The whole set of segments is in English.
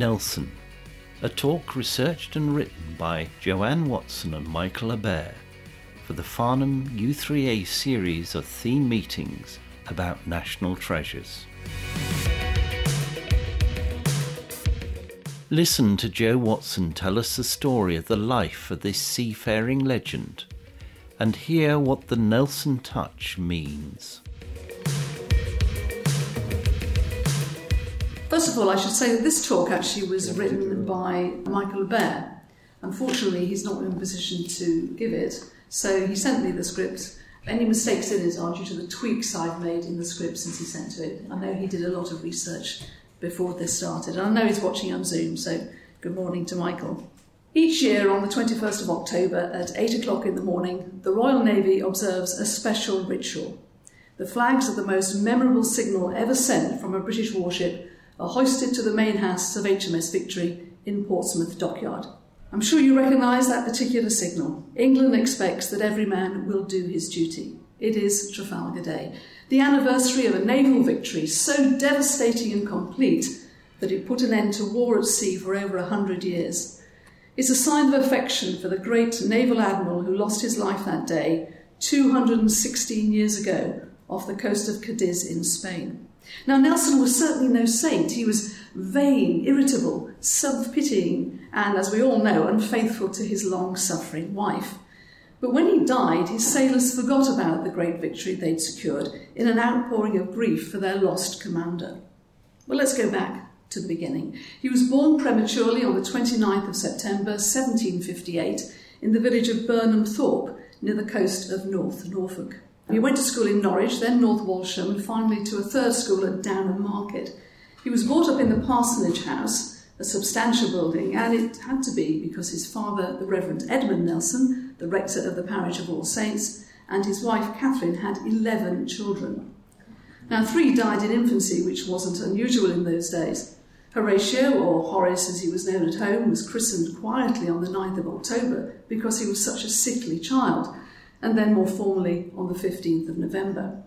Nelson, a talk researched and written by Joanne Watson and Michael Abert for the Farnham U3A series of theme meetings about national treasures. Listen to Joe Watson tell us the story of the life of this seafaring legend and hear what the Nelson touch means. First of all, I should say that this talk actually was written by Michael Abert. Unfortunately, he's not in a position to give it, so he sent me the script. Any mistakes in it are due to the tweaks I've made in the script since he sent it. I know he did a lot of research before this started, and I know he's watching on Zoom, so good morning to Michael. Each year on the 21st of October at 8 o'clock in the morning, the Royal Navy observes a special ritual. The flags of the most memorable signal ever sent from a British warship are hoisted to the mainmast of HMS Victory in Portsmouth Dockyard. I'm sure you recognise that particular signal. England expects that every man will do his duty. It is Trafalgar Day, the anniversary of a naval victory so devastating and complete that it put an end to war at sea for over a hundred years. It's a sign of affection for the great naval admiral who lost his life that day 216 years ago off the coast of Cadiz in Spain. Now, Nelson was certainly no saint. He was vain, irritable, self pitying, and, as we all know, unfaithful to his long suffering wife. But when he died, his sailors forgot about the great victory they'd secured in an outpouring of grief for their lost commander. Well, let's go back to the beginning. He was born prematurely on the 29th of September 1758 in the village of Burnham Thorpe near the coast of North Norfolk. He went to school in Norwich, then North Walsham, and finally to a third school at Downham Market. He was brought up in the parsonage house, a substantial building, and it had to be because his father, the Reverend Edmund Nelson, the rector of the parish of All Saints, and his wife Catherine had 11 children. Now, three died in infancy, which wasn't unusual in those days. Horatio, or Horace as he was known at home, was christened quietly on the 9th of October because he was such a sickly child and then more formally on the 15th of November.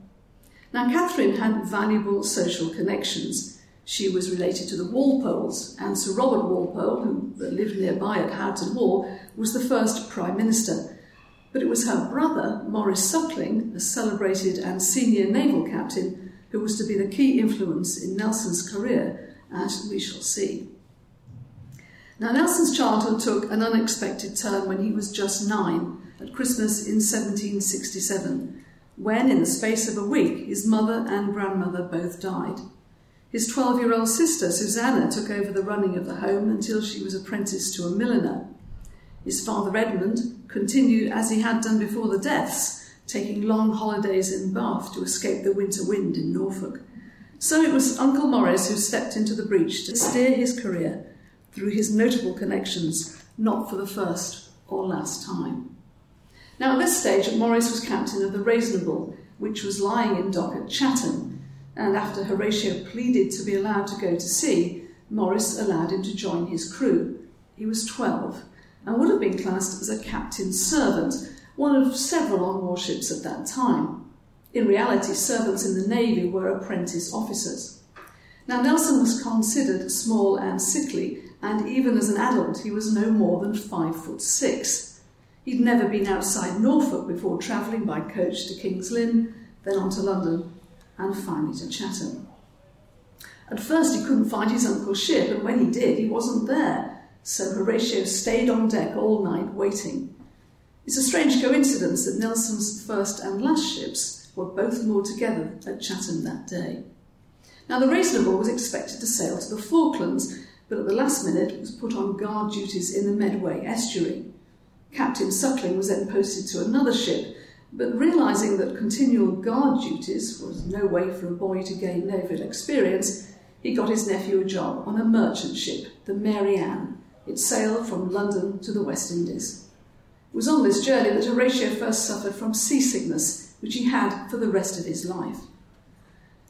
Now, Catherine had valuable social connections. She was related to the Walpoles, and Sir Robert Walpole, who lived nearby at Houghton Hall, was the first Prime Minister. But it was her brother, Maurice Suckling, a celebrated and senior naval captain, who was to be the key influence in Nelson's career, as we shall see. Now, Nelson's childhood took an unexpected turn when he was just nine at Christmas in 1767, when, in the space of a week, his mother and grandmother both died. His 12 year old sister, Susanna, took over the running of the home until she was apprenticed to a milliner. His father, Edmund, continued as he had done before the deaths, taking long holidays in Bath to escape the winter wind in Norfolk. So it was Uncle Maurice who stepped into the breach to steer his career through his notable connections, not for the first or last time. Now, at this stage, Maurice was captain of the Reasonable, which was lying in dock at Chatham, and after Horatio pleaded to be allowed to go to sea, Maurice allowed him to join his crew. He was 12 and would have been classed as a captain's servant, one of several on warships at that time. In reality, servants in the Navy were apprentice officers. Now, Nelson was considered small and sickly, and even as an adult, he was no more than five foot six. He'd never been outside Norfolk before travelling by coach to King's Lynn, then on to London, and finally to Chatham. At first, he couldn't find his uncle's ship, and when he did, he wasn't there, so Horatio stayed on deck all night waiting. It's a strange coincidence that Nelson's first and last ships were both moored together at Chatham that day. Now, the Reasonable was expected to sail to the Falklands, but at the last minute was put on guard duties in the Medway estuary. Captain Suckling was then posted to another ship, but realising that continual guard duties was no way for a boy to gain naval experience, he got his nephew a job on a merchant ship, the Mary Ann. It sailed from London to the West Indies. It was on this journey that Horatio first suffered from seasickness, which he had for the rest of his life.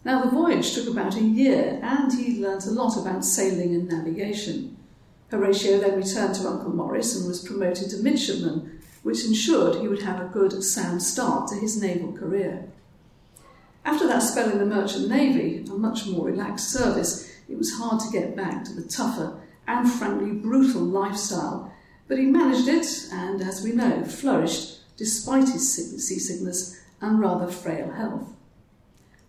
Now, the voyage took about a year, and he learnt a lot about sailing and navigation. Horatio then returned to Uncle Maurice and was promoted to midshipman, which ensured he would have a good, sound start to his naval career. After that spell in the Merchant Navy, a much more relaxed service, it was hard to get back to the tougher and frankly brutal lifestyle, but he managed it and, as we know, flourished despite his seasickness and rather frail health.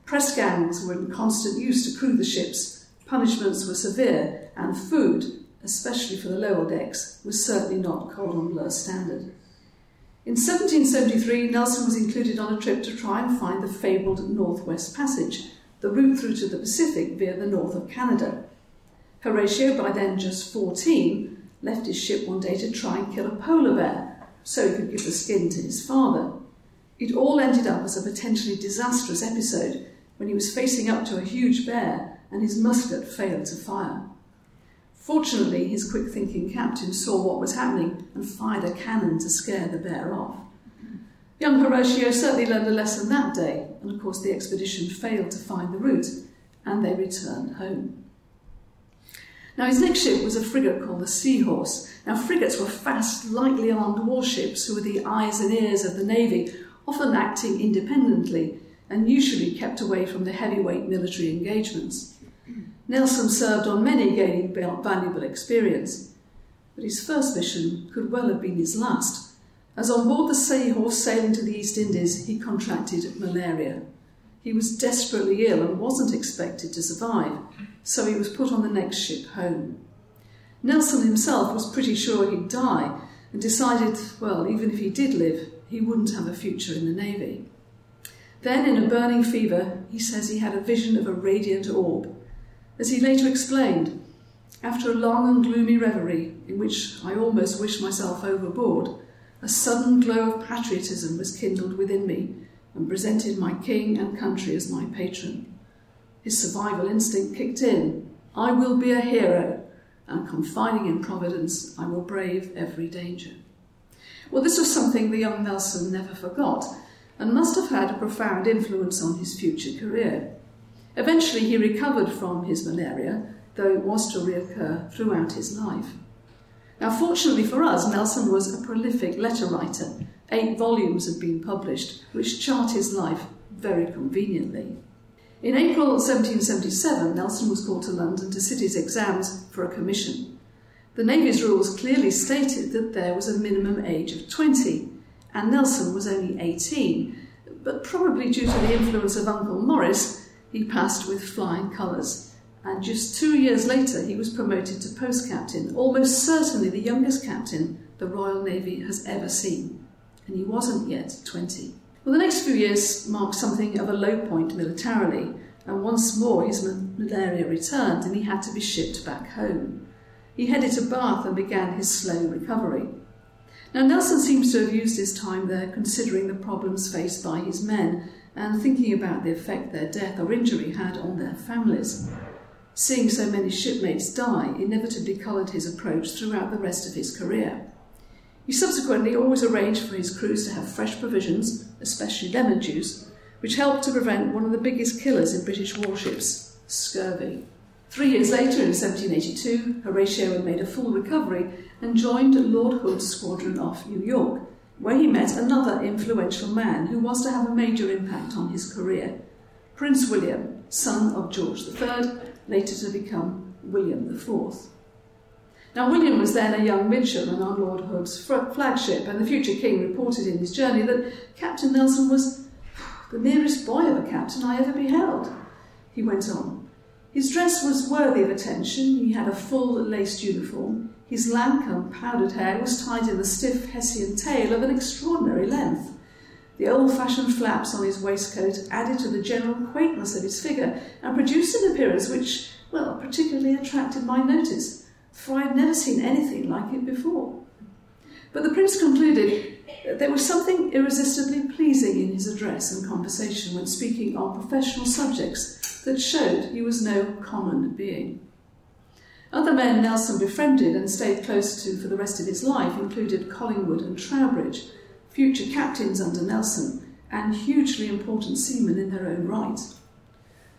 Press gangs were in constant use to crew the ships, punishments were severe, and food, especially for the lower decks, was certainly not cordon bleu standard. In 1773, Nelson was included on a trip to try and find the fabled Northwest Passage, the route through to the Pacific via the north of Canada. Horatio, by then just 14, left his ship one day to try and kill a polar bear so he could give the skin to his father. It all ended up as a potentially disastrous episode when he was facing up to a huge bear and his musket failed to fire. Fortunately, his quick thinking captain saw what was happening and fired a cannon to scare the bear off. Young Horatio certainly learned a lesson that day, and of course, the expedition failed to find the route and they returned home. Now, his next ship was a frigate called the Seahorse. Now, frigates were fast, lightly armed warships who were the eyes and ears of the Navy, often acting independently and usually kept away from the heavyweight military engagements. Nelson served on many, gaining valuable experience. But his first mission could well have been his last, as on board the Seahorse sailing to the East Indies, he contracted malaria. He was desperately ill and wasn't expected to survive, so he was put on the next ship home. Nelson himself was pretty sure he'd die and decided, well, even if he did live, he wouldn't have a future in the Navy. Then, in a burning fever, he says he had a vision of a radiant orb. As he later explained, after a long and gloomy reverie, in which I almost wished myself overboard, a sudden glow of patriotism was kindled within me and presented my king and country as my patron. His survival instinct kicked in. I will be a hero, and confiding in Providence, I will brave every danger. Well, this was something the young Nelson never forgot, and must have had a profound influence on his future career. Eventually, he recovered from his malaria, though it was to reoccur throughout his life. Now, fortunately for us, Nelson was a prolific letter writer. Eight volumes had been published, which chart his life very conveniently. In April 1777, Nelson was called to London to sit his exams for a commission. The Navy's rules clearly stated that there was a minimum age of 20, and Nelson was only 18, but probably due to the influence of Uncle Maurice, he passed with flying colours. And just two years later, he was promoted to post captain, almost certainly the youngest captain the Royal Navy has ever seen. And he wasn't yet 20. Well, the next few years marked something of a low point militarily, and once more his malaria returned and he had to be shipped back home. He headed to Bath and began his slow recovery. Now, Nelson seems to have used his time there considering the problems faced by his men and thinking about the effect their death or injury had on their families. Seeing so many shipmates die inevitably coloured his approach throughout the rest of his career. He subsequently always arranged for his crews to have fresh provisions, especially lemon juice, which helped to prevent one of the biggest killers in British warships, scurvy. Three years later, in 1782, Horatio had made a full recovery and joined Lord Hood's squadron off New York, where he met another influential man who was to have a major impact on his career Prince William, son of George III, later to become William IV. Now, William was then a young midshipman on Lord Hood's flagship, and the future king reported in his journey that Captain Nelson was the nearest boy of a captain I ever beheld. He went on. His dress was worthy of attention. He had a full laced uniform. His lank powdered hair was tied in a stiff Hessian tail of an extraordinary length. The old fashioned flaps on his waistcoat added to the general quaintness of his figure and produced an appearance which, well, particularly attracted my notice, for I had never seen anything like it before. But the prince concluded that there was something irresistibly pleasing in his address and conversation when speaking on professional subjects that showed he was no common being. Other men Nelson befriended and stayed close to for the rest of his life included Collingwood and Troubridge, future captains under Nelson, and hugely important seamen in their own right.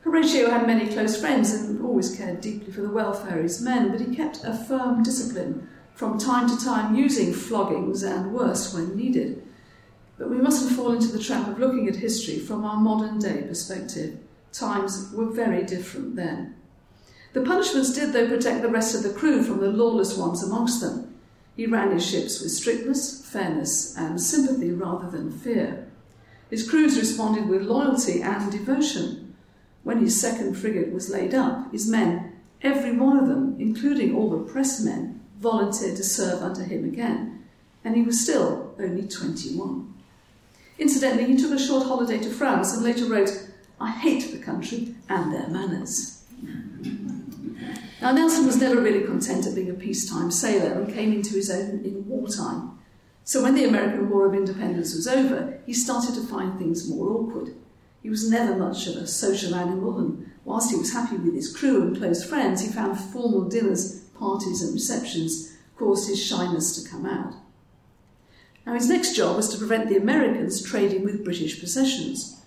Horatio had many close friends and always cared deeply for the welfare of his men, but he kept a firm discipline, from time to time using floggings and worse when needed. But we mustn't fall into the trap of looking at history from our modern day perspective. Times were very different then. The punishments did, though, protect the rest of the crew from the lawless ones amongst them. He ran his ships with strictness, fairness, and sympathy rather than fear. His crews responded with loyalty and devotion. When his second frigate was laid up, his men, every one of them, including all the press men, volunteered to serve under him again, and he was still only 21. Incidentally, he took a short holiday to France and later wrote, I hate the country and their manners. Now, Nelson was never really content at being a peacetime sailor and came into his own in wartime. So, when the American War of Independence was over, he started to find things more awkward. He was never much of a social animal, and whilst he was happy with his crew and close friends, he found formal dinners, parties, and receptions caused his shyness to come out. Now, his next job was to prevent the Americans trading with British possessions.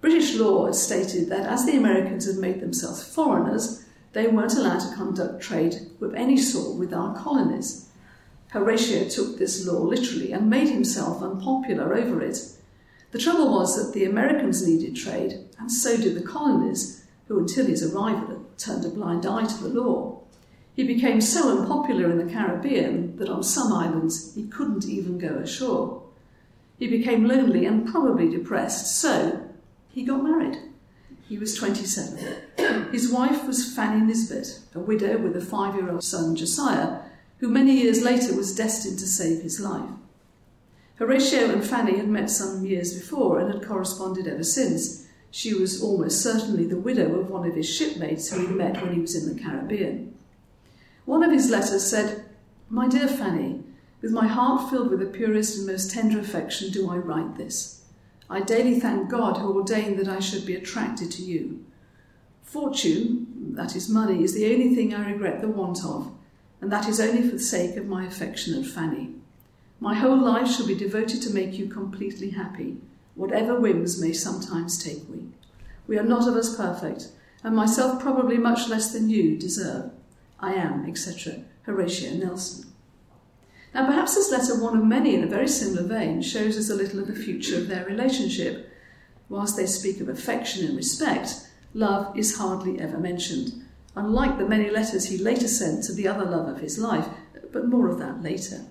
British law had stated that as the Americans had made themselves foreigners, they weren't allowed to conduct trade of any sort with our colonies. Horatio took this law literally and made himself unpopular over it. The trouble was that the Americans needed trade, and so did the colonies, who until his arrival had turned a blind eye to the law. He became so unpopular in the Caribbean that on some islands he couldn't even go ashore. He became lonely and probably depressed, so he got married. He was 27. His wife was Fanny Nisbet, a widow with a five year old son, Josiah, who many years later was destined to save his life. Horatio and Fanny had met some years before and had corresponded ever since. She was almost certainly the widow of one of his shipmates who he met when he was in the Caribbean. One of his letters said, My dear Fanny, with my heart filled with the purest and most tender affection do I write this. I daily thank God who ordained that I should be attracted to you. Fortune, that is money, is the only thing I regret the want of, and that is only for the sake of my affectionate Fanny. My whole life shall be devoted to make you completely happy, whatever whims may sometimes take me. We are not of us perfect, and myself probably much less than you deserve. I am, etc. Horatio Nelson. Now, perhaps this letter, one of many in a very similar vein, shows us a little of the future of their relationship. Whilst they speak of affection and respect, love is hardly ever mentioned, unlike the many letters he later sent to the other love of his life, but more of that later.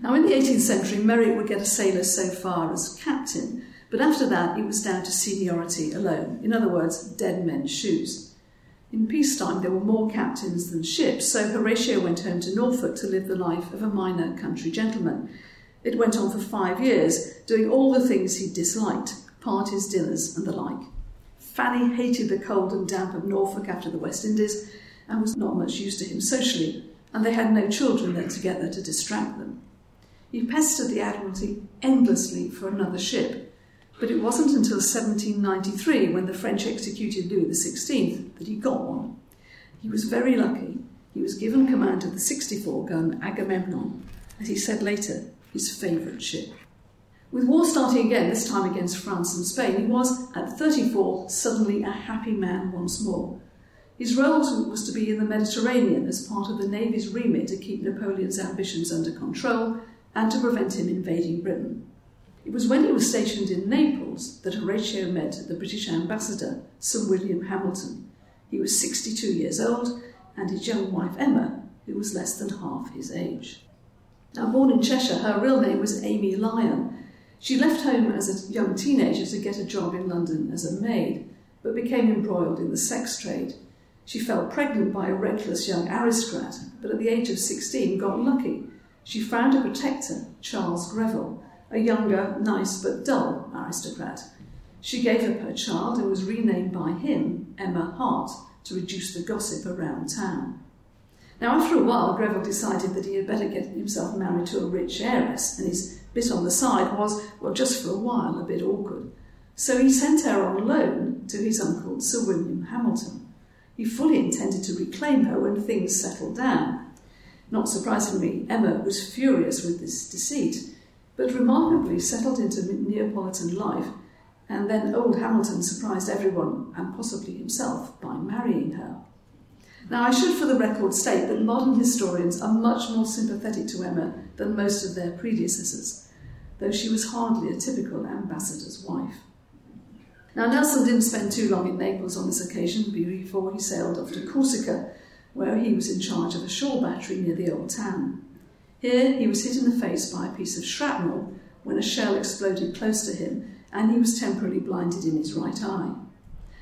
Now, in the 18th century, merit would get a sailor so far as captain, but after that it was down to seniority alone. In other words, dead men's shoes. In peacetime, there were more captains than ships, so Horatio went home to Norfolk to live the life of a minor country gentleman. It went on for five years, doing all the things he disliked parties, dinners, and the like. Fanny hated the cold and damp of Norfolk after the West Indies and was not much use to him socially, and they had no children then together to distract them. He pestered the Admiralty endlessly for another ship, but it wasn't until 1793, when the French executed Louis XVI, that he got one. He was very lucky. He was given command of the 64 gun Agamemnon, as he said later, his favourite ship. With war starting again, this time against France and Spain, he was, at 34, suddenly a happy man once more. His role was to be in the Mediterranean as part of the Navy's remit to keep Napoleon's ambitions under control and to prevent him invading Britain. It was when he was stationed in Naples that Horatio met the British ambassador, Sir William Hamilton. He was 62 years old, and his young wife Emma, who was less than half his age. Now, born in Cheshire, her real name was Amy Lyon. She left home as a young teenager to get a job in London as a maid, but became embroiled in the sex trade. She fell pregnant by a reckless young aristocrat, but at the age of 16 got lucky. She found a protector, Charles Greville, a younger, nice but dull aristocrat. She gave up her child and was renamed by him Emma Hart to reduce the gossip around town. Now, after a while, Greville decided that he had better get himself married to a rich heiress, and his bit on the side was, well, just for a while, a bit awkward. So he sent her on loan to his uncle, Sir William Hamilton. He fully intended to reclaim her when things settled down. Not surprisingly, Emma was furious with this deceit but remarkably settled into Neapolitan life, and then old Hamilton surprised everyone, and possibly himself, by marrying her. Now, I should for the record state that modern historians are much more sympathetic to Emma than most of their predecessors, though she was hardly a typical ambassador's wife. Now, Nelson didn't spend too long in Naples on this occasion before he sailed off to Corsica, where he was in charge of a shore battery near the old town. Here, he was hit in the face by a piece of shrapnel when a shell exploded close to him, and he was temporarily blinded in his right eye.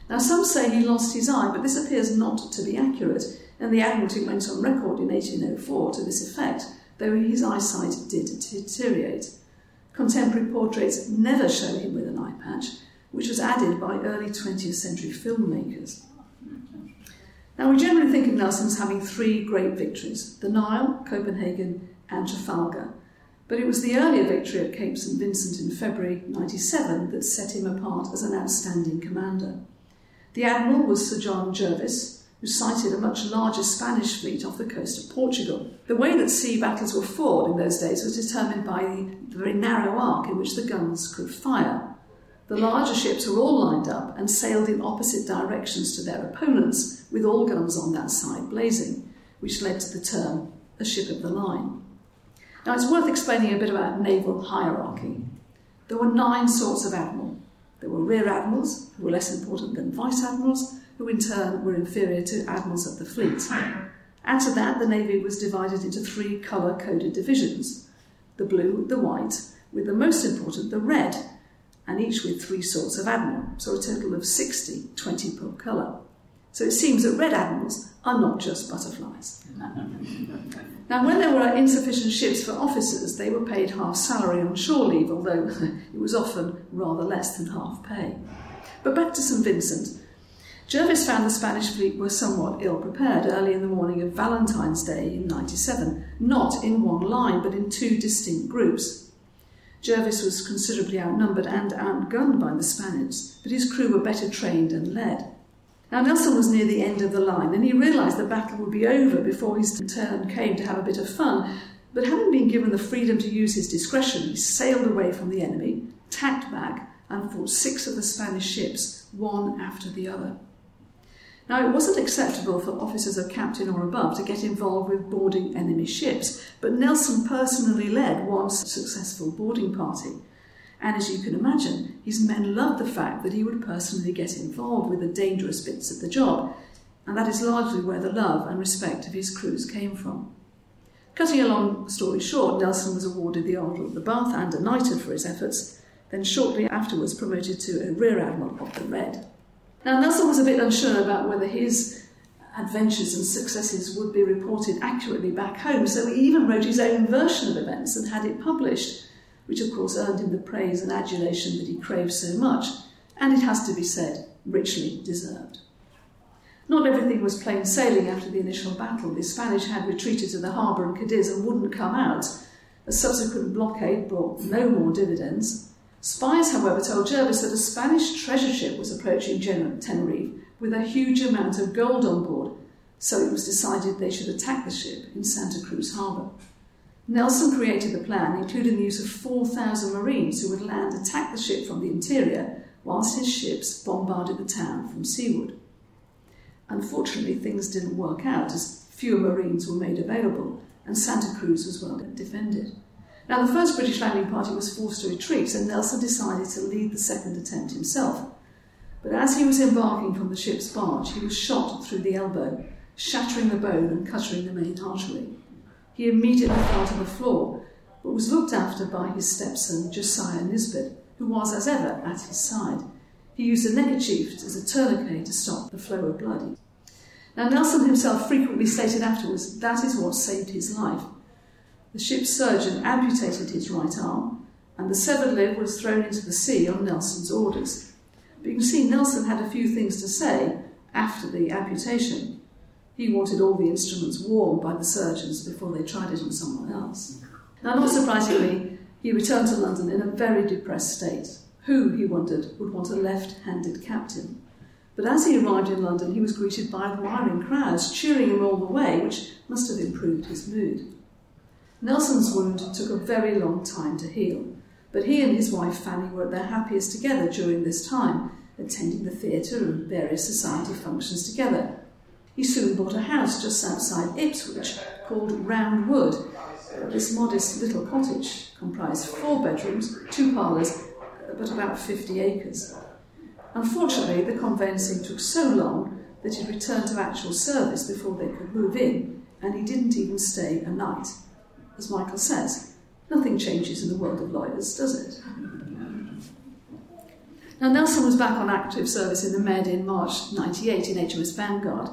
Now, some say he lost his eye, but this appears not to be accurate, and the Admiralty went on record in 1804 to this effect, though his eyesight did deteriorate. Contemporary portraits never show him with an eye patch, which was added by early 20th century filmmakers. Now, we generally think of Nelson as having three great victories the Nile, Copenhagen, and Trafalgar. But it was the earlier victory at Cape St Vincent in February 97 that set him apart as an outstanding commander. The admiral was Sir John Jervis, who sighted a much larger Spanish fleet off the coast of Portugal. The way that sea battles were fought in those days was determined by the very narrow arc in which the guns could fire. The larger ships were all lined up and sailed in opposite directions to their opponents, with all guns on that side blazing, which led to the term a ship of the line. Now it's worth explaining a bit about naval hierarchy. There were nine sorts of admiral there were rear admirals, who were less important than vice admirals, who in turn were inferior to admirals of the fleet. Add to that, the Navy was divided into three colour coded divisions the blue, the white, with the most important, the red, and each with three sorts of admiral, so a total of 60, 20 per colour. So it seems that red admirals are not just butterflies. now, when there were insufficient ships for officers, they were paid half salary on shore leave, although it was often rather less than half pay. But back to St Vincent. Jervis found the Spanish fleet were somewhat ill prepared early in the morning of Valentine's Day in 97, not in one line, but in two distinct groups. Jervis was considerably outnumbered and outgunned by the Spaniards, but his crew were better trained and led. Now, Nelson was near the end of the line and he realised the battle would be over before his turn came to have a bit of fun. But having been given the freedom to use his discretion, he sailed away from the enemy, tacked back, and fought six of the Spanish ships, one after the other. Now, it wasn't acceptable for officers of captain or above to get involved with boarding enemy ships, but Nelson personally led one successful boarding party. And as you can imagine, his men loved the fact that he would personally get involved with the dangerous bits of the job, and that is largely where the love and respect of his crews came from. Cutting a long story short, Nelson was awarded the Order of the Bath and a for his efforts, then shortly afterwards promoted to a Rear Admiral of the Red. Now, Nelson was a bit unsure about whether his adventures and successes would be reported accurately back home, so he even wrote his own version of events and had it published which of course earned him the praise and adulation that he craved so much, and it has to be said, richly deserved. Not everything was plain sailing after the initial battle. The Spanish had retreated to the harbour in Cadiz and wouldn't come out. A subsequent blockade brought no more dividends. Spies, however, told Jervis that a Spanish treasure ship was approaching Tenerife with a huge amount of gold on board, so it was decided they should attack the ship in Santa Cruz harbour. Nelson created the plan, including the use of 4,000 Marines who would land, attack the ship from the interior, whilst his ships bombarded the town from seaward. Unfortunately, things didn't work out as fewer Marines were made available, and Santa Cruz was well defended. Now, the first British landing party was forced to retreat, and Nelson decided to lead the second attempt himself. But as he was embarking from the ship's barge, he was shot through the elbow, shattering the bone and cutting the main artery. He immediately fell to the floor, but was looked after by his stepson, Josiah Nisbet, who was, as ever, at his side. He used a neckerchief as a tourniquet to stop the flow of blood. Now, Nelson himself frequently stated afterwards that is what saved his life. The ship's surgeon amputated his right arm, and the severed limb was thrown into the sea on Nelson's orders. But you can see Nelson had a few things to say after the amputation. He wanted all the instruments warm by the surgeons before they tried it on someone else. Now, not surprisingly, he returned to London in a very depressed state. Who, he wondered, would want a left handed captain? But as he arrived in London, he was greeted by admiring crowds, cheering him all the way, which must have improved his mood. Nelson's wound took a very long time to heal, but he and his wife Fanny were at their happiest together during this time, attending the theatre and various society functions together, he soon bought a house just outside Ipswich called Round Wood. This modest little cottage comprised four bedrooms, two parlours, but about 50 acres. Unfortunately, the conveyancing took so long that he returned to actual service before they could move in, and he didn't even stay a night. As Michael says, nothing changes in the world of lawyers, does it? Now, Nelson was back on active service in the Med in March 98 in HMS Vanguard.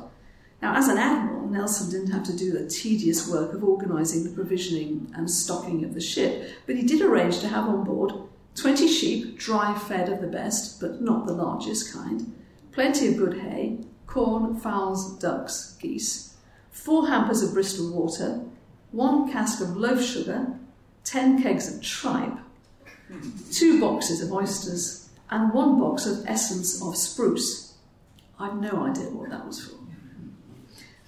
Now, as an admiral, Nelson didn't have to do the tedious work of organising the provisioning and stocking of the ship, but he did arrange to have on board 20 sheep, dry fed of the best, but not the largest kind, plenty of good hay, corn, fowls, ducks, geese, four hampers of Bristol water, one cask of loaf sugar, 10 kegs of tripe, two boxes of oysters, and one box of essence of spruce. I've no idea what that was for.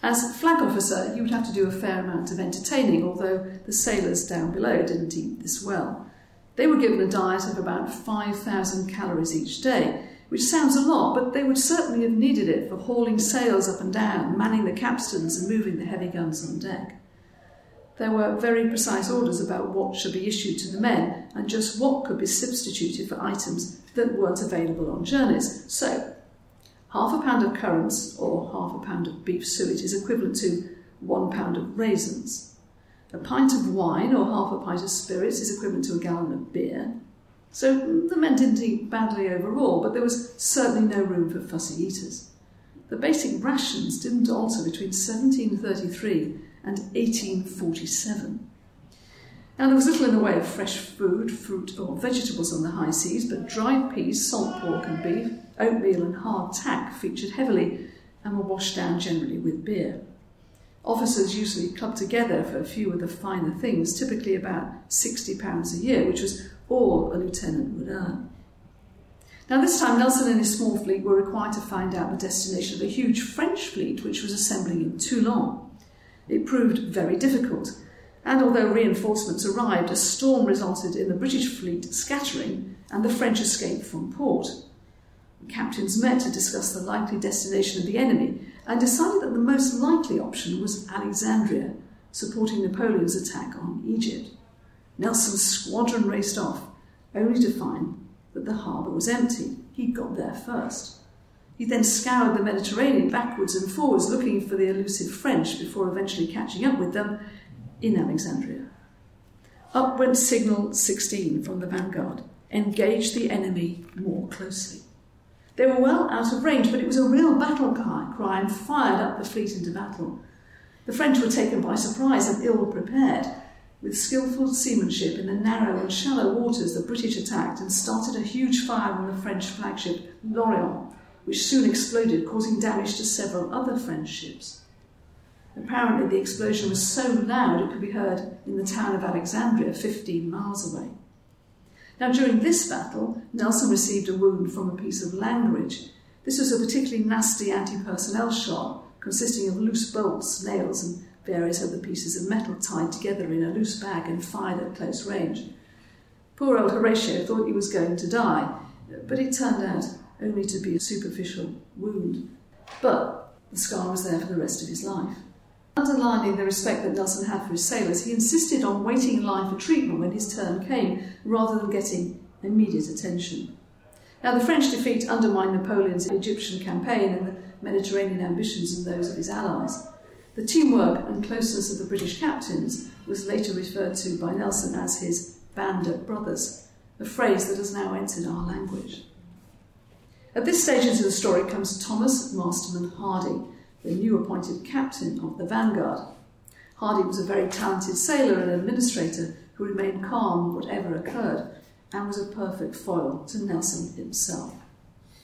As flag officer, you would have to do a fair amount of entertaining, although the sailors down below didn't eat this well. They were given a diet of about 5,000 calories each day, which sounds a lot, but they would certainly have needed it for hauling sails up and down, manning the capstans, and moving the heavy guns on deck. There were very precise orders about what should be issued to the men and just what could be substituted for items that weren't available on journeys. So, half a pound of currants or half a pound of beef suet is equivalent to one pound of raisins. A pint of wine or half a pint of spirits is equivalent to a gallon of beer. So mm, the men didn't eat badly overall, but there was certainly no room for fussy eaters. The basic rations didn't alter between 1733 and 1847. Now, there was little in the way of fresh food, fruit, or vegetables on the high seas, but dried peas, salt pork, and beef, oatmeal, and hard tack featured heavily and were washed down generally with beer. Officers usually clubbed together for a few of the finer things, typically about £60 a year, which was all a lieutenant would earn. Now, this time, Nelson and his small fleet were required to find out the destination of a huge French fleet which was assembling in Toulon. It proved very difficult, and although reinforcements arrived, a storm resulted in the British fleet scattering and the French escape from port. The captains met to discuss the likely destination of the enemy and decided that the most likely option was Alexandria, supporting Napoleon's attack on Egypt. Nelson's squadron raced off, only to find that the harbour was empty. He'd got there first. He then scoured the Mediterranean backwards and forwards looking for the elusive French before eventually catching up with them in Alexandria. Up went signal 16 from the vanguard engage the enemy more closely. They were well out of range, but it was a real battle cry and fired up the fleet into battle. The French were taken by surprise and ill prepared. With skilful seamanship in the narrow and shallow waters, the British attacked and started a huge fire on the French flagship L'Orient, which soon exploded, causing damage to several other French ships. Apparently, the explosion was so loud it could be heard in the town of Alexandria, 15 miles away. Now, during this battle, Nelson received a wound from a piece of langrage. This was a particularly nasty anti personnel shot, consisting of loose bolts, nails, and various other pieces of metal tied together in a loose bag and fired at close range. Poor old Horatio thought he was going to die, but it turned out only to be a superficial wound. But the scar was there for the rest of his life. Underlining the respect that Nelson had for his sailors, he insisted on waiting in line for treatment when his turn came, rather than getting immediate attention. Now, the French defeat undermined Napoleon's Egyptian campaign and the Mediterranean ambitions of those of his allies. The teamwork and closeness of the British captains was later referred to by Nelson as his band of brothers, a phrase that has now entered our language. At this stage into the story comes Thomas Masterman Hardy, the new appointed captain of the Vanguard. Hardy was a very talented sailor and administrator who remained calm whatever occurred and was a perfect foil to Nelson himself.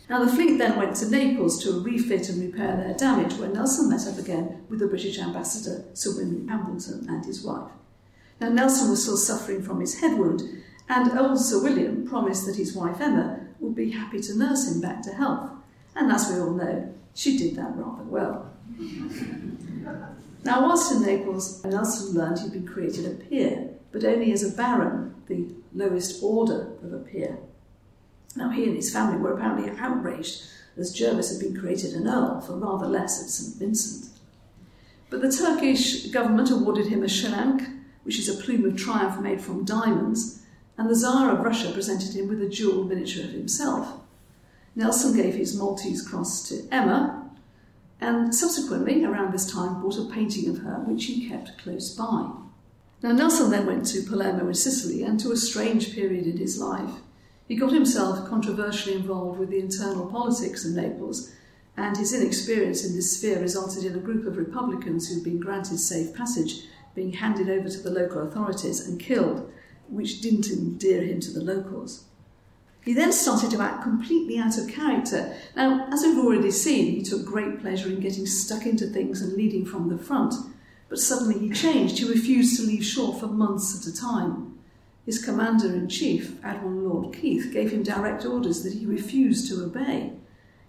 Now, the fleet then went to Naples to refit and repair their damage, where Nelson met up again with the British ambassador, Sir William Hamilton, and his wife. Now, Nelson was still suffering from his head wound, and old Sir William promised that his wife Emma would be happy to nurse him back to health. And as we all know, she did that rather well. now, whilst in Naples, Nelson learned he'd been created a peer, but only as a baron, the lowest order of a peer. Now, he and his family were apparently outraged as Jervis had been created an earl for rather less at St Vincent. But the Turkish government awarded him a chelengk, which is a plume of triumph made from diamonds, and the Tsar of Russia presented him with a jewelled miniature of himself. Nelson gave his Maltese cross to Emma, and subsequently, around this time, bought a painting of her which he kept close by. Now, Nelson then went to Palermo in Sicily and to a strange period in his life. He got himself controversially involved with the internal politics of Naples, and his inexperience in this sphere resulted in a group of Republicans who'd been granted safe passage being handed over to the local authorities and killed, which didn't endear him to the locals. He then started to act completely out of character. Now, as we've already seen, he took great pleasure in getting stuck into things and leading from the front. But suddenly he changed. He refused to leave shore for months at a time. His commander in chief, Admiral Lord Keith, gave him direct orders that he refused to obey.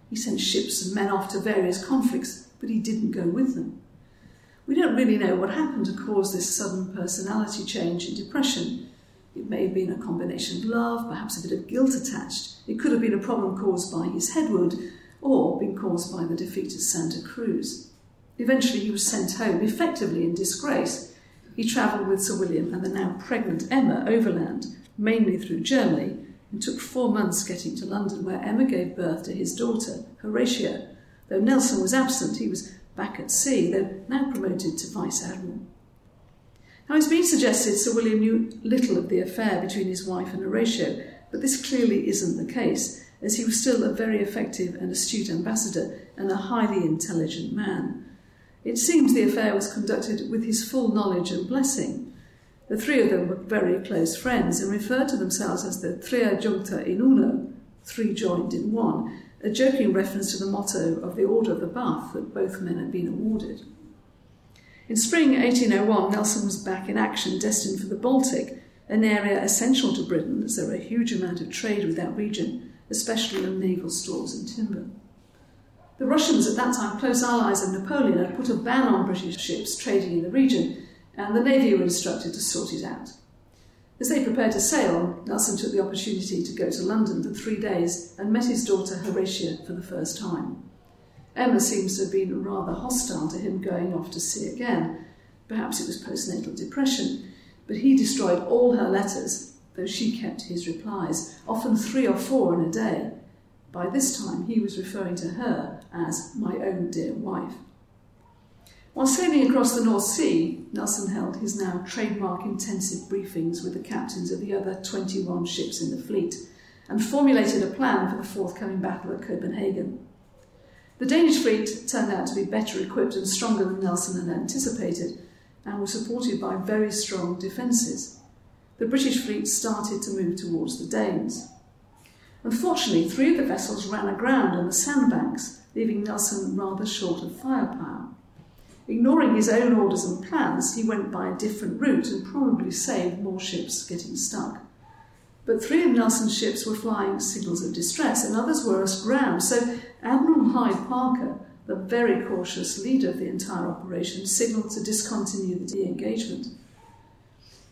He sent ships and men off to various conflicts, but he didn't go with them. We don't really know what happened to cause this sudden personality change and depression. It may have been a combination of love, perhaps a bit of guilt attached. It could have been a problem caused by his head wound, or been caused by the defeat at Santa Cruz. Eventually, he was sent home, effectively in disgrace. He travelled with Sir William and the now pregnant Emma overland, mainly through Germany, and took four months getting to London, where Emma gave birth to his daughter, Horatia. Though Nelson was absent, he was back at sea, though now promoted to Vice Admiral. Now, it's been suggested Sir William knew little of the affair between his wife and Horatio, but this clearly isn't the case, as he was still a very effective and astute ambassador and a highly intelligent man. It seems the affair was conducted with his full knowledge and blessing. The three of them were very close friends and referred to themselves as the Tria Juncta in Uno, three joined in one, a joking reference to the motto of the Order of the Bath that both men had been awarded. In spring 1801, Nelson was back in action, destined for the Baltic, an area essential to Britain as there were a huge amount of trade with that region, especially on naval stores and timber. The Russians, at that time close allies of Napoleon, had put a ban on British ships trading in the region, and the Navy were instructed to sort it out. As they prepared to sail, Nelson took the opportunity to go to London for three days and met his daughter Horatia for the first time. Emma seems to have been rather hostile to him going off to sea again. Perhaps it was postnatal depression, but he destroyed all her letters, though she kept his replies, often three or four in a day. By this time, he was referring to her as my own dear wife. While sailing across the North Sea, Nelson held his now trademark intensive briefings with the captains of the other 21 ships in the fleet and formulated a plan for the forthcoming battle at Copenhagen. The Danish fleet turned out to be better equipped and stronger than Nelson had anticipated and was supported by very strong defences. The British fleet started to move towards the Danes. Unfortunately, three of the vessels ran aground on the sandbanks, leaving Nelson rather short of firepower. Ignoring his own orders and plans, he went by a different route and probably saved more ships getting stuck. But three of Nelson's ships were flying signals of distress, and others were aground. So Admiral Hyde Parker, the very cautious leader of the entire operation, signalled to discontinue the engagement.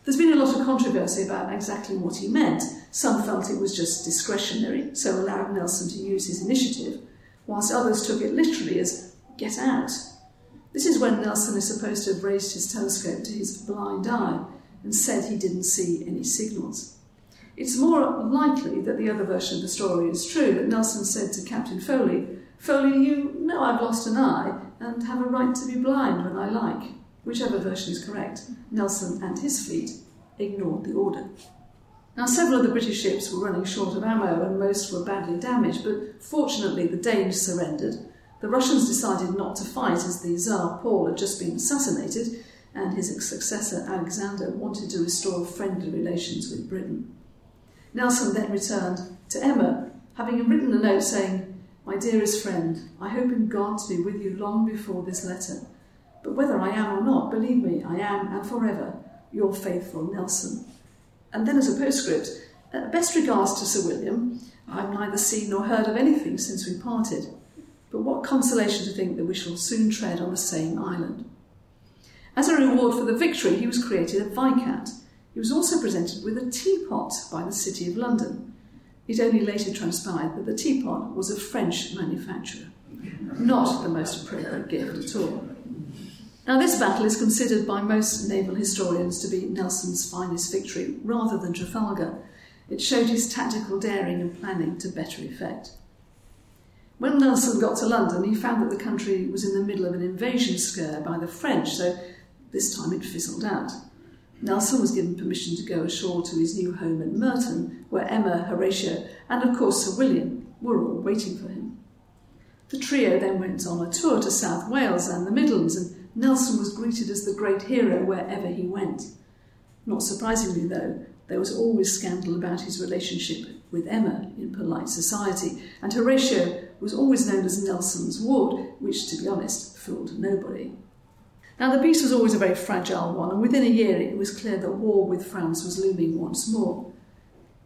There's been a lot of controversy about exactly what he meant. Some felt it was just discretionary, so allowed Nelson to use his initiative, whilst others took it literally as get out. This is when Nelson is supposed to have raised his telescope to his blind eye and said he didn't see any signals. It's more likely that the other version of the story is true, that Nelson said to Captain Foley, Foley, you know I've lost an eye and have a right to be blind when I like. Whichever version is correct, Nelson and his fleet ignored the order. Now, several of the British ships were running short of ammo and most were badly damaged, but fortunately the Danes surrendered. The Russians decided not to fight as the Tsar Paul had just been assassinated and his successor Alexander wanted to restore friendly relations with Britain. Nelson then returned to Emma, having written a note saying, My dearest friend, I hope in God to be with you long before this letter. But whether I am or not, believe me, I am and forever your faithful Nelson. And then as a postscript, best regards to Sir William. I've neither seen nor heard of anything since we parted. But what consolation to think that we shall soon tread on the same island. As a reward for the victory, he was created a Viscount. He was also presented with a teapot by the City of London. It only later transpired that the teapot was of French manufacture. Not the most appropriate gift at all. Now, this battle is considered by most naval historians to be Nelson's finest victory rather than Trafalgar. It showed his tactical daring and planning to better effect. When Nelson got to London, he found that the country was in the middle of an invasion scare by the French, so this time it fizzled out. Nelson was given permission to go ashore to his new home at Merton, where Emma, Horatia, and of course Sir William were all waiting for him. The trio then went on a tour to South Wales and the Midlands, and Nelson was greeted as the great hero wherever he went. Not surprisingly, though, there was always scandal about his relationship with Emma in polite society, and Horatia was always known as Nelson's ward, which, to be honest, fooled nobody. Now, the peace was always a very fragile one, and within a year it was clear that war with France was looming once more.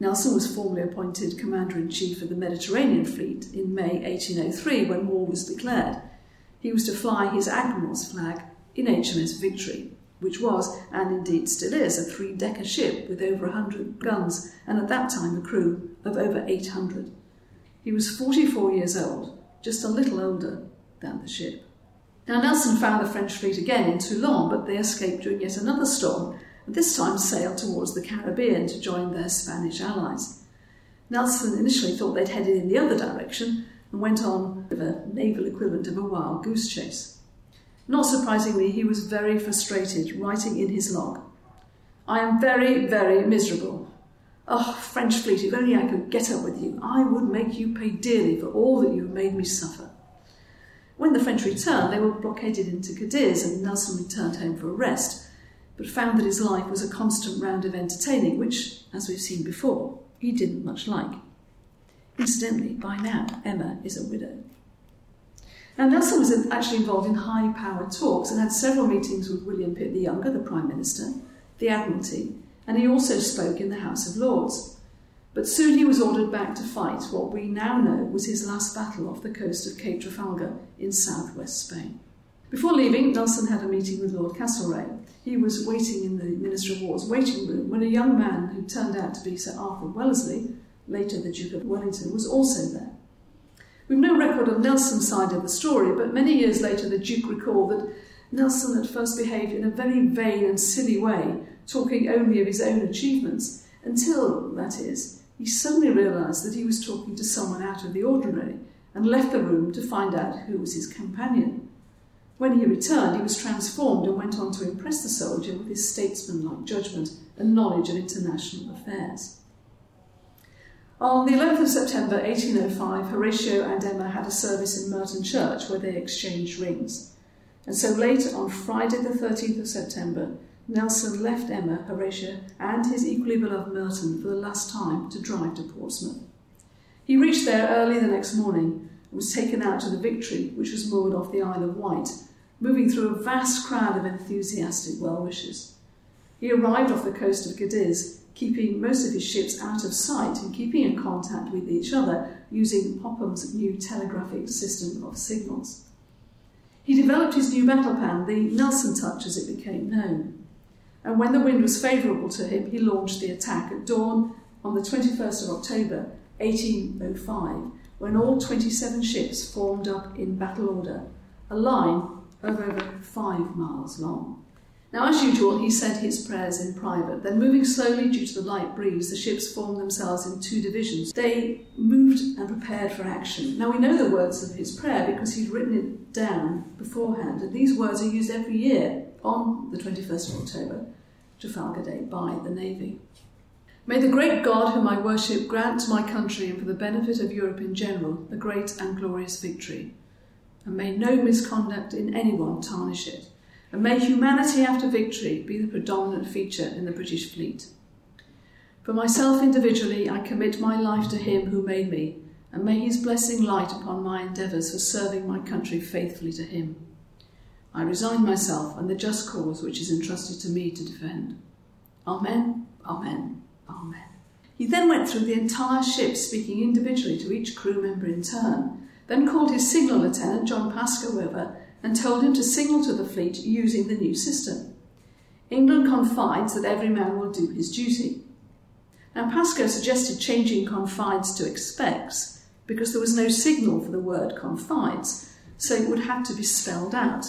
Nelson was formally appointed Commander in Chief of the Mediterranean Fleet in May 1803 when war was declared. He was to fly his Admiral's flag in HMS Victory, which was, and indeed still is, a three decker ship with over 100 guns and at that time a crew of over 800. He was 44 years old, just a little older than the ship. Now, Nelson found the French fleet again in Toulon, but they escaped during yet another storm, and this time sailed towards the Caribbean to join their Spanish allies. Nelson initially thought they'd headed in the other direction and went on with a naval equivalent of a wild goose chase. Not surprisingly, he was very frustrated, writing in his log I am very, very miserable. Oh, French fleet, if only I could get up with you, I would make you pay dearly for all that you have made me suffer. When the French returned, they were blockaded into Cadiz, and Nelson returned home for a rest, but found that his life was a constant round of entertaining, which, as we've seen before, he didn't much like. Incidentally, by now, Emma is a widow. Now, Nelson was actually involved in high power talks and had several meetings with William Pitt the Younger, the Prime Minister, the Admiralty, and he also spoke in the House of Lords. But soon he was ordered back to fight what we now know was his last battle off the coast of Cape Trafalgar in southwest Spain. Before leaving, Nelson had a meeting with Lord Castlereagh. He was waiting in the Minister of War's waiting room when a young man who turned out to be Sir Arthur Wellesley, later the Duke of Wellington, was also there. We've no record of Nelson's side of the story, but many years later the Duke recalled that Nelson at first behaved in a very vain and silly way, talking only of his own achievements, until, that is, he suddenly realised that he was talking to someone out of the ordinary and left the room to find out who was his companion. When he returned, he was transformed and went on to impress the soldier with his statesmanlike judgment and knowledge of international affairs. On the 11th of September 1805, Horatio and Emma had a service in Merton Church where they exchanged rings. And so late on Friday, the 13th of September, Nelson left Emma, Horatia, and his equally beloved Merton for the last time to drive to Portsmouth. He reached there early the next morning and was taken out to the Victory, which was moored off the Isle of Wight, moving through a vast crowd of enthusiastic well wishers. He arrived off the coast of Cadiz, keeping most of his ships out of sight and keeping in contact with each other using Popham's new telegraphic system of signals. He developed his new battle plan, the Nelson Touch as it became known and when the wind was favourable to him, he launched the attack at dawn on the 21st of October 1805, when all 27 ships formed up in battle order, a line of over five miles long. Now, as usual, he said his prayers in private. Then, moving slowly due to the light breeze, the ships formed themselves in two divisions. They moved and prepared for action. Now, we know the words of his prayer because he'd written it down beforehand, and these words are used every year on the 21st of October, Trafalgar Day, by the Navy. May the great God whom I worship grant to my country and for the benefit of Europe in general a great and glorious victory. And may no misconduct in anyone tarnish it. And may humanity after victory be the predominant feature in the British fleet. For myself individually, I commit my life to Him who made me, and may His blessing light upon my endeavours for serving my country faithfully to Him. I resign myself and the just cause which is entrusted to me to defend. Amen, Amen, Amen. He then went through the entire ship, speaking individually to each crew member in turn, then called his signal lieutenant, John Pasco, over and told him to signal to the fleet using the new system. England confides that every man will do his duty. Now, Pasco suggested changing confides to expects because there was no signal for the word confides, so it would have to be spelled out.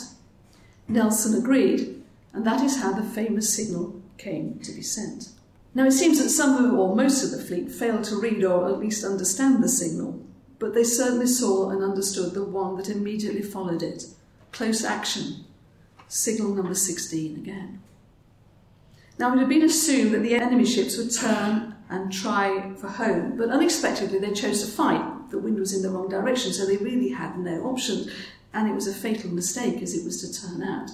Nelson agreed, and that is how the famous signal came to be sent. Now, it seems that some of, or most of the fleet failed to read or at least understand the signal, but they certainly saw and understood the one that immediately followed it close action, signal number 16 again. Now, it had been assumed that the enemy ships would turn and try for home, but unexpectedly they chose to fight. The wind was in the wrong direction, so they really had no option, and it was a fatal mistake as it was to turn out.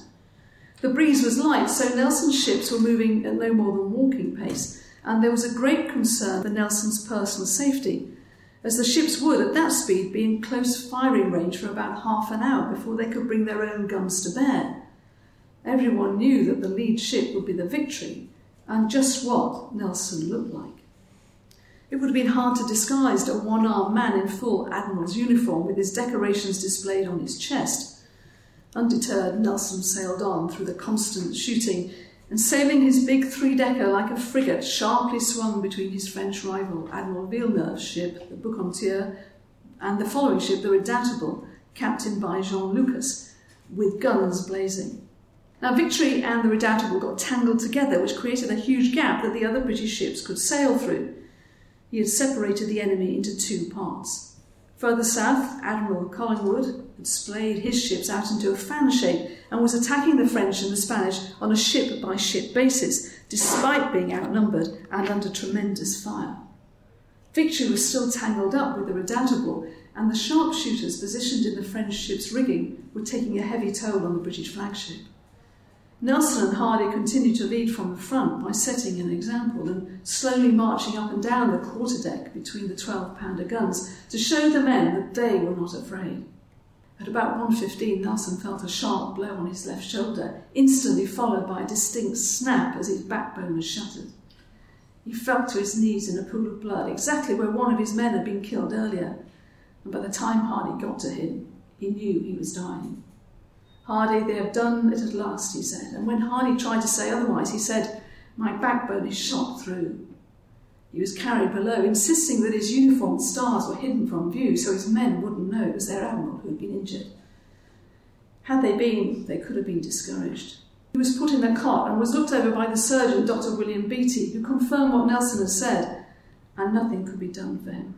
The breeze was light, so Nelson's ships were moving at no more than walking pace, and there was a great concern for Nelson's personal safety, as the ships would, at that speed, be in close firing range for about half an hour before they could bring their own guns to bear. Everyone knew that the lead ship would be the victory, and just what Nelson looked like. It would have been hard to disguise a one armed man in full admiral's uniform with his decorations displayed on his chest. Undeterred, Nelson sailed on through the constant shooting, and sailing his big three decker like a frigate sharply swung between his French rival, Admiral Villeneuve's ship, the Bucentaure, and the following ship, the Redoutable, captained by Jean Lucas, with guns blazing. Now, Victory and the Redoutable got tangled together, which created a huge gap that the other British ships could sail through. He had separated the enemy into two parts. Further south, Admiral Collingwood had splayed his ships out into a fan shape and was attacking the French and the Spanish on a ship by ship basis, despite being outnumbered and under tremendous fire. Victory was still tangled up with the Redoutable, and the sharpshooters positioned in the French ship's rigging were taking a heavy toll on the British flagship. Nelson and Hardy continued to lead from the front by setting an example and slowly marching up and down the quarterdeck between the 12 pounder guns to show the men that they were not afraid. At about 1.15, Nelson felt a sharp blow on his left shoulder, instantly followed by a distinct snap as his backbone was shattered. He fell to his knees in a pool of blood, exactly where one of his men had been killed earlier, and by the time Hardy got to him, he knew he was dying. Hardy, they have done it at last, he said. And when Hardy tried to say otherwise, he said, My backbone is shot through. He was carried below, insisting that his uniform stars were hidden from view so his men wouldn't know it was their admiral who had been injured. Had they been, they could have been discouraged. He was put in a cot and was looked over by the surgeon, Dr. William Beatty, who confirmed what Nelson had said, and nothing could be done for him.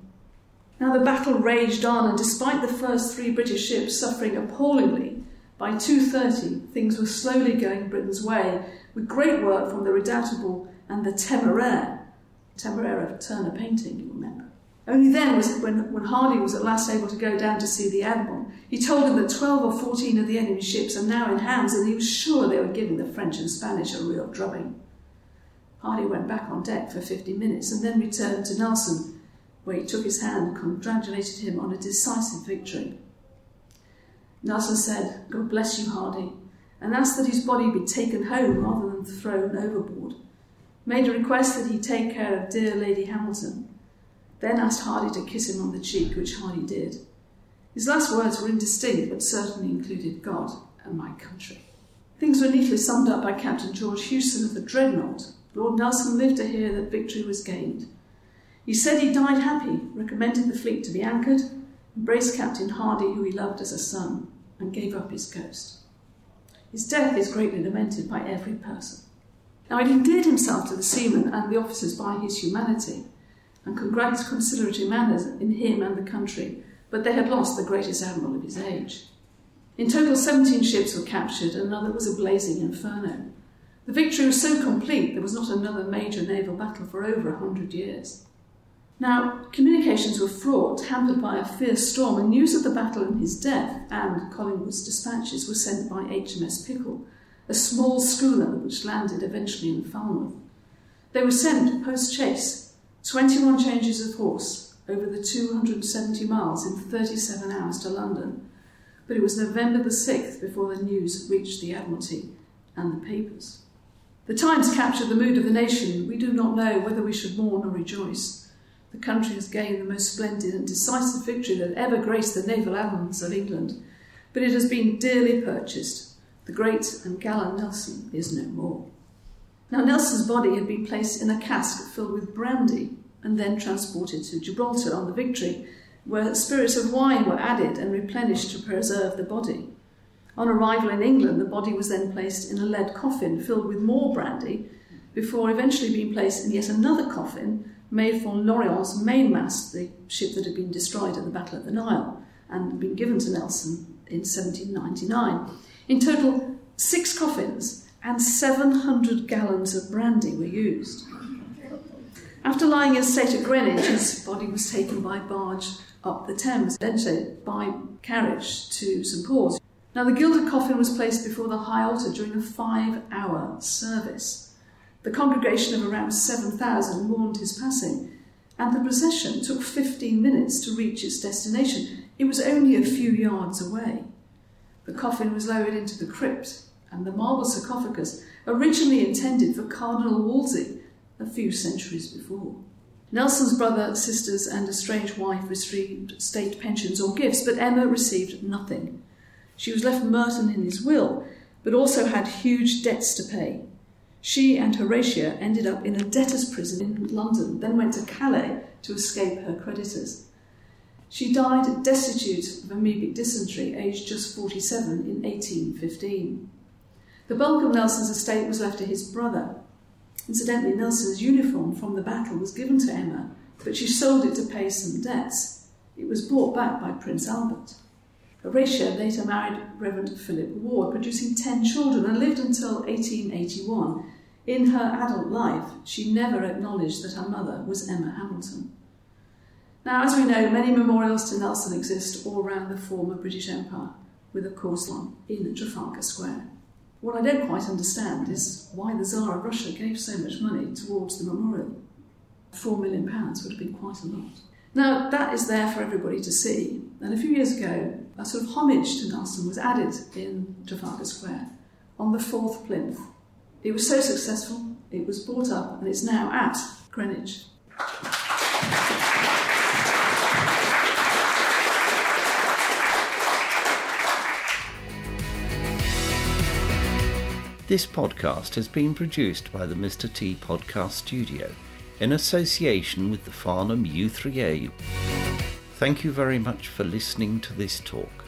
Now the battle raged on, and despite the first three British ships suffering appallingly, by 2.30, things were slowly going Britain's way, with great work from the Redoutable and the Temeraire. Temeraire of Turner painting, you remember. Only then was it when, when Hardy was at last able to go down to see the Admiral. He told him that 12 or 14 of the enemy's ships are now in hands, and he was sure they were giving the French and Spanish a real drubbing. Hardy went back on deck for 50 minutes and then returned to Nelson, where he took his hand and congratulated him on a decisive victory. Nelson said, God bless you, Hardy, and asked that his body be taken home rather than thrown overboard. Made a request that he take care of dear Lady Hamilton. Then asked Hardy to kiss him on the cheek, which Hardy did. His last words were indistinct, but certainly included God and my country. Things were neatly summed up by Captain George Hewson of the Dreadnought. Lord Nelson lived to hear that victory was gained. He said he died happy, recommended the fleet to be anchored, embraced Captain Hardy, who he loved as a son, and gave up his ghost. His death is greatly lamented by every person. Now, he endeared himself to the seamen and the officers by his humanity and considerate manners in him and the country, but they had lost the greatest admiral of his age. In total, 17 ships were captured, and another was a blazing inferno. The victory was so complete there was not another major naval battle for over a hundred years. Now, communications were fraught, hampered by a fierce storm, and news of the battle and his death and Collingwood's dispatches were sent by HMS Pickle, a small schooner which landed eventually in Falmouth. They were sent post chaise, 21 changes of horse, over the 270 miles in 37 hours to London. But it was November the 6th before the news reached the Admiralty and the papers. The Times captured the mood of the nation. We do not know whether we should mourn or rejoice the country has gained the most splendid and decisive victory that ever graced the naval annals of England, but it has been dearly purchased. The great and gallant Nelson is no more. Now, Nelson's body had been placed in a cask filled with brandy and then transported to Gibraltar on the Victory, where spirits of wine were added and replenished to preserve the body. On arrival in England, the body was then placed in a lead coffin filled with more brandy before eventually being placed in yet another coffin made from L'Orient's mainmast, the ship that had been destroyed at the Battle of the Nile and been given to Nelson in 1799. In total, six coffins and 700 gallons of brandy were used. After lying in state at Greenwich, his body was taken by barge up the Thames, then by carriage to St Paul's. Now, the gilded coffin was placed before the high altar during a five hour service. The congregation of around 7,000 mourned his passing, and the procession took 15 minutes to reach its destination. It was only a few yards away. The coffin was lowered into the crypt, and the marble sarcophagus, originally intended for Cardinal Wolsey a few centuries before. Nelson's brother, sisters, and estranged wife received state pensions or gifts, but Emma received nothing. She was left Merton in his will, but also had huge debts to pay. She and Horatia ended up in a debtor's prison in London, then went to Calais to escape her creditors. She died destitute of amoebic dysentery, aged just 47, in 1815. The bulk of Nelson's estate was left to his brother. Incidentally, Nelson's uniform from the battle was given to Emma, but she sold it to pay some debts. It was bought back by Prince Albert. Horatia later married Reverend Philip Ward, producing 10 children, and lived until 1881. In her adult life, she never acknowledged that her mother was Emma Hamilton. Now, as we know, many memorials to Nelson exist all around the former British Empire, with of course one in Trafalgar Square. What I don't quite understand is why the Tsar of Russia gave so much money towards the memorial. Four million pounds would have been quite a lot. Now, that is there for everybody to see, and a few years ago, a sort of homage to Nelson was added in Trafalgar Square on the fourth plinth. It was so successful, it was bought up, and it's now at Greenwich. This podcast has been produced by the Mr. T Podcast Studio in association with the Farnham U3A. Thank you very much for listening to this talk.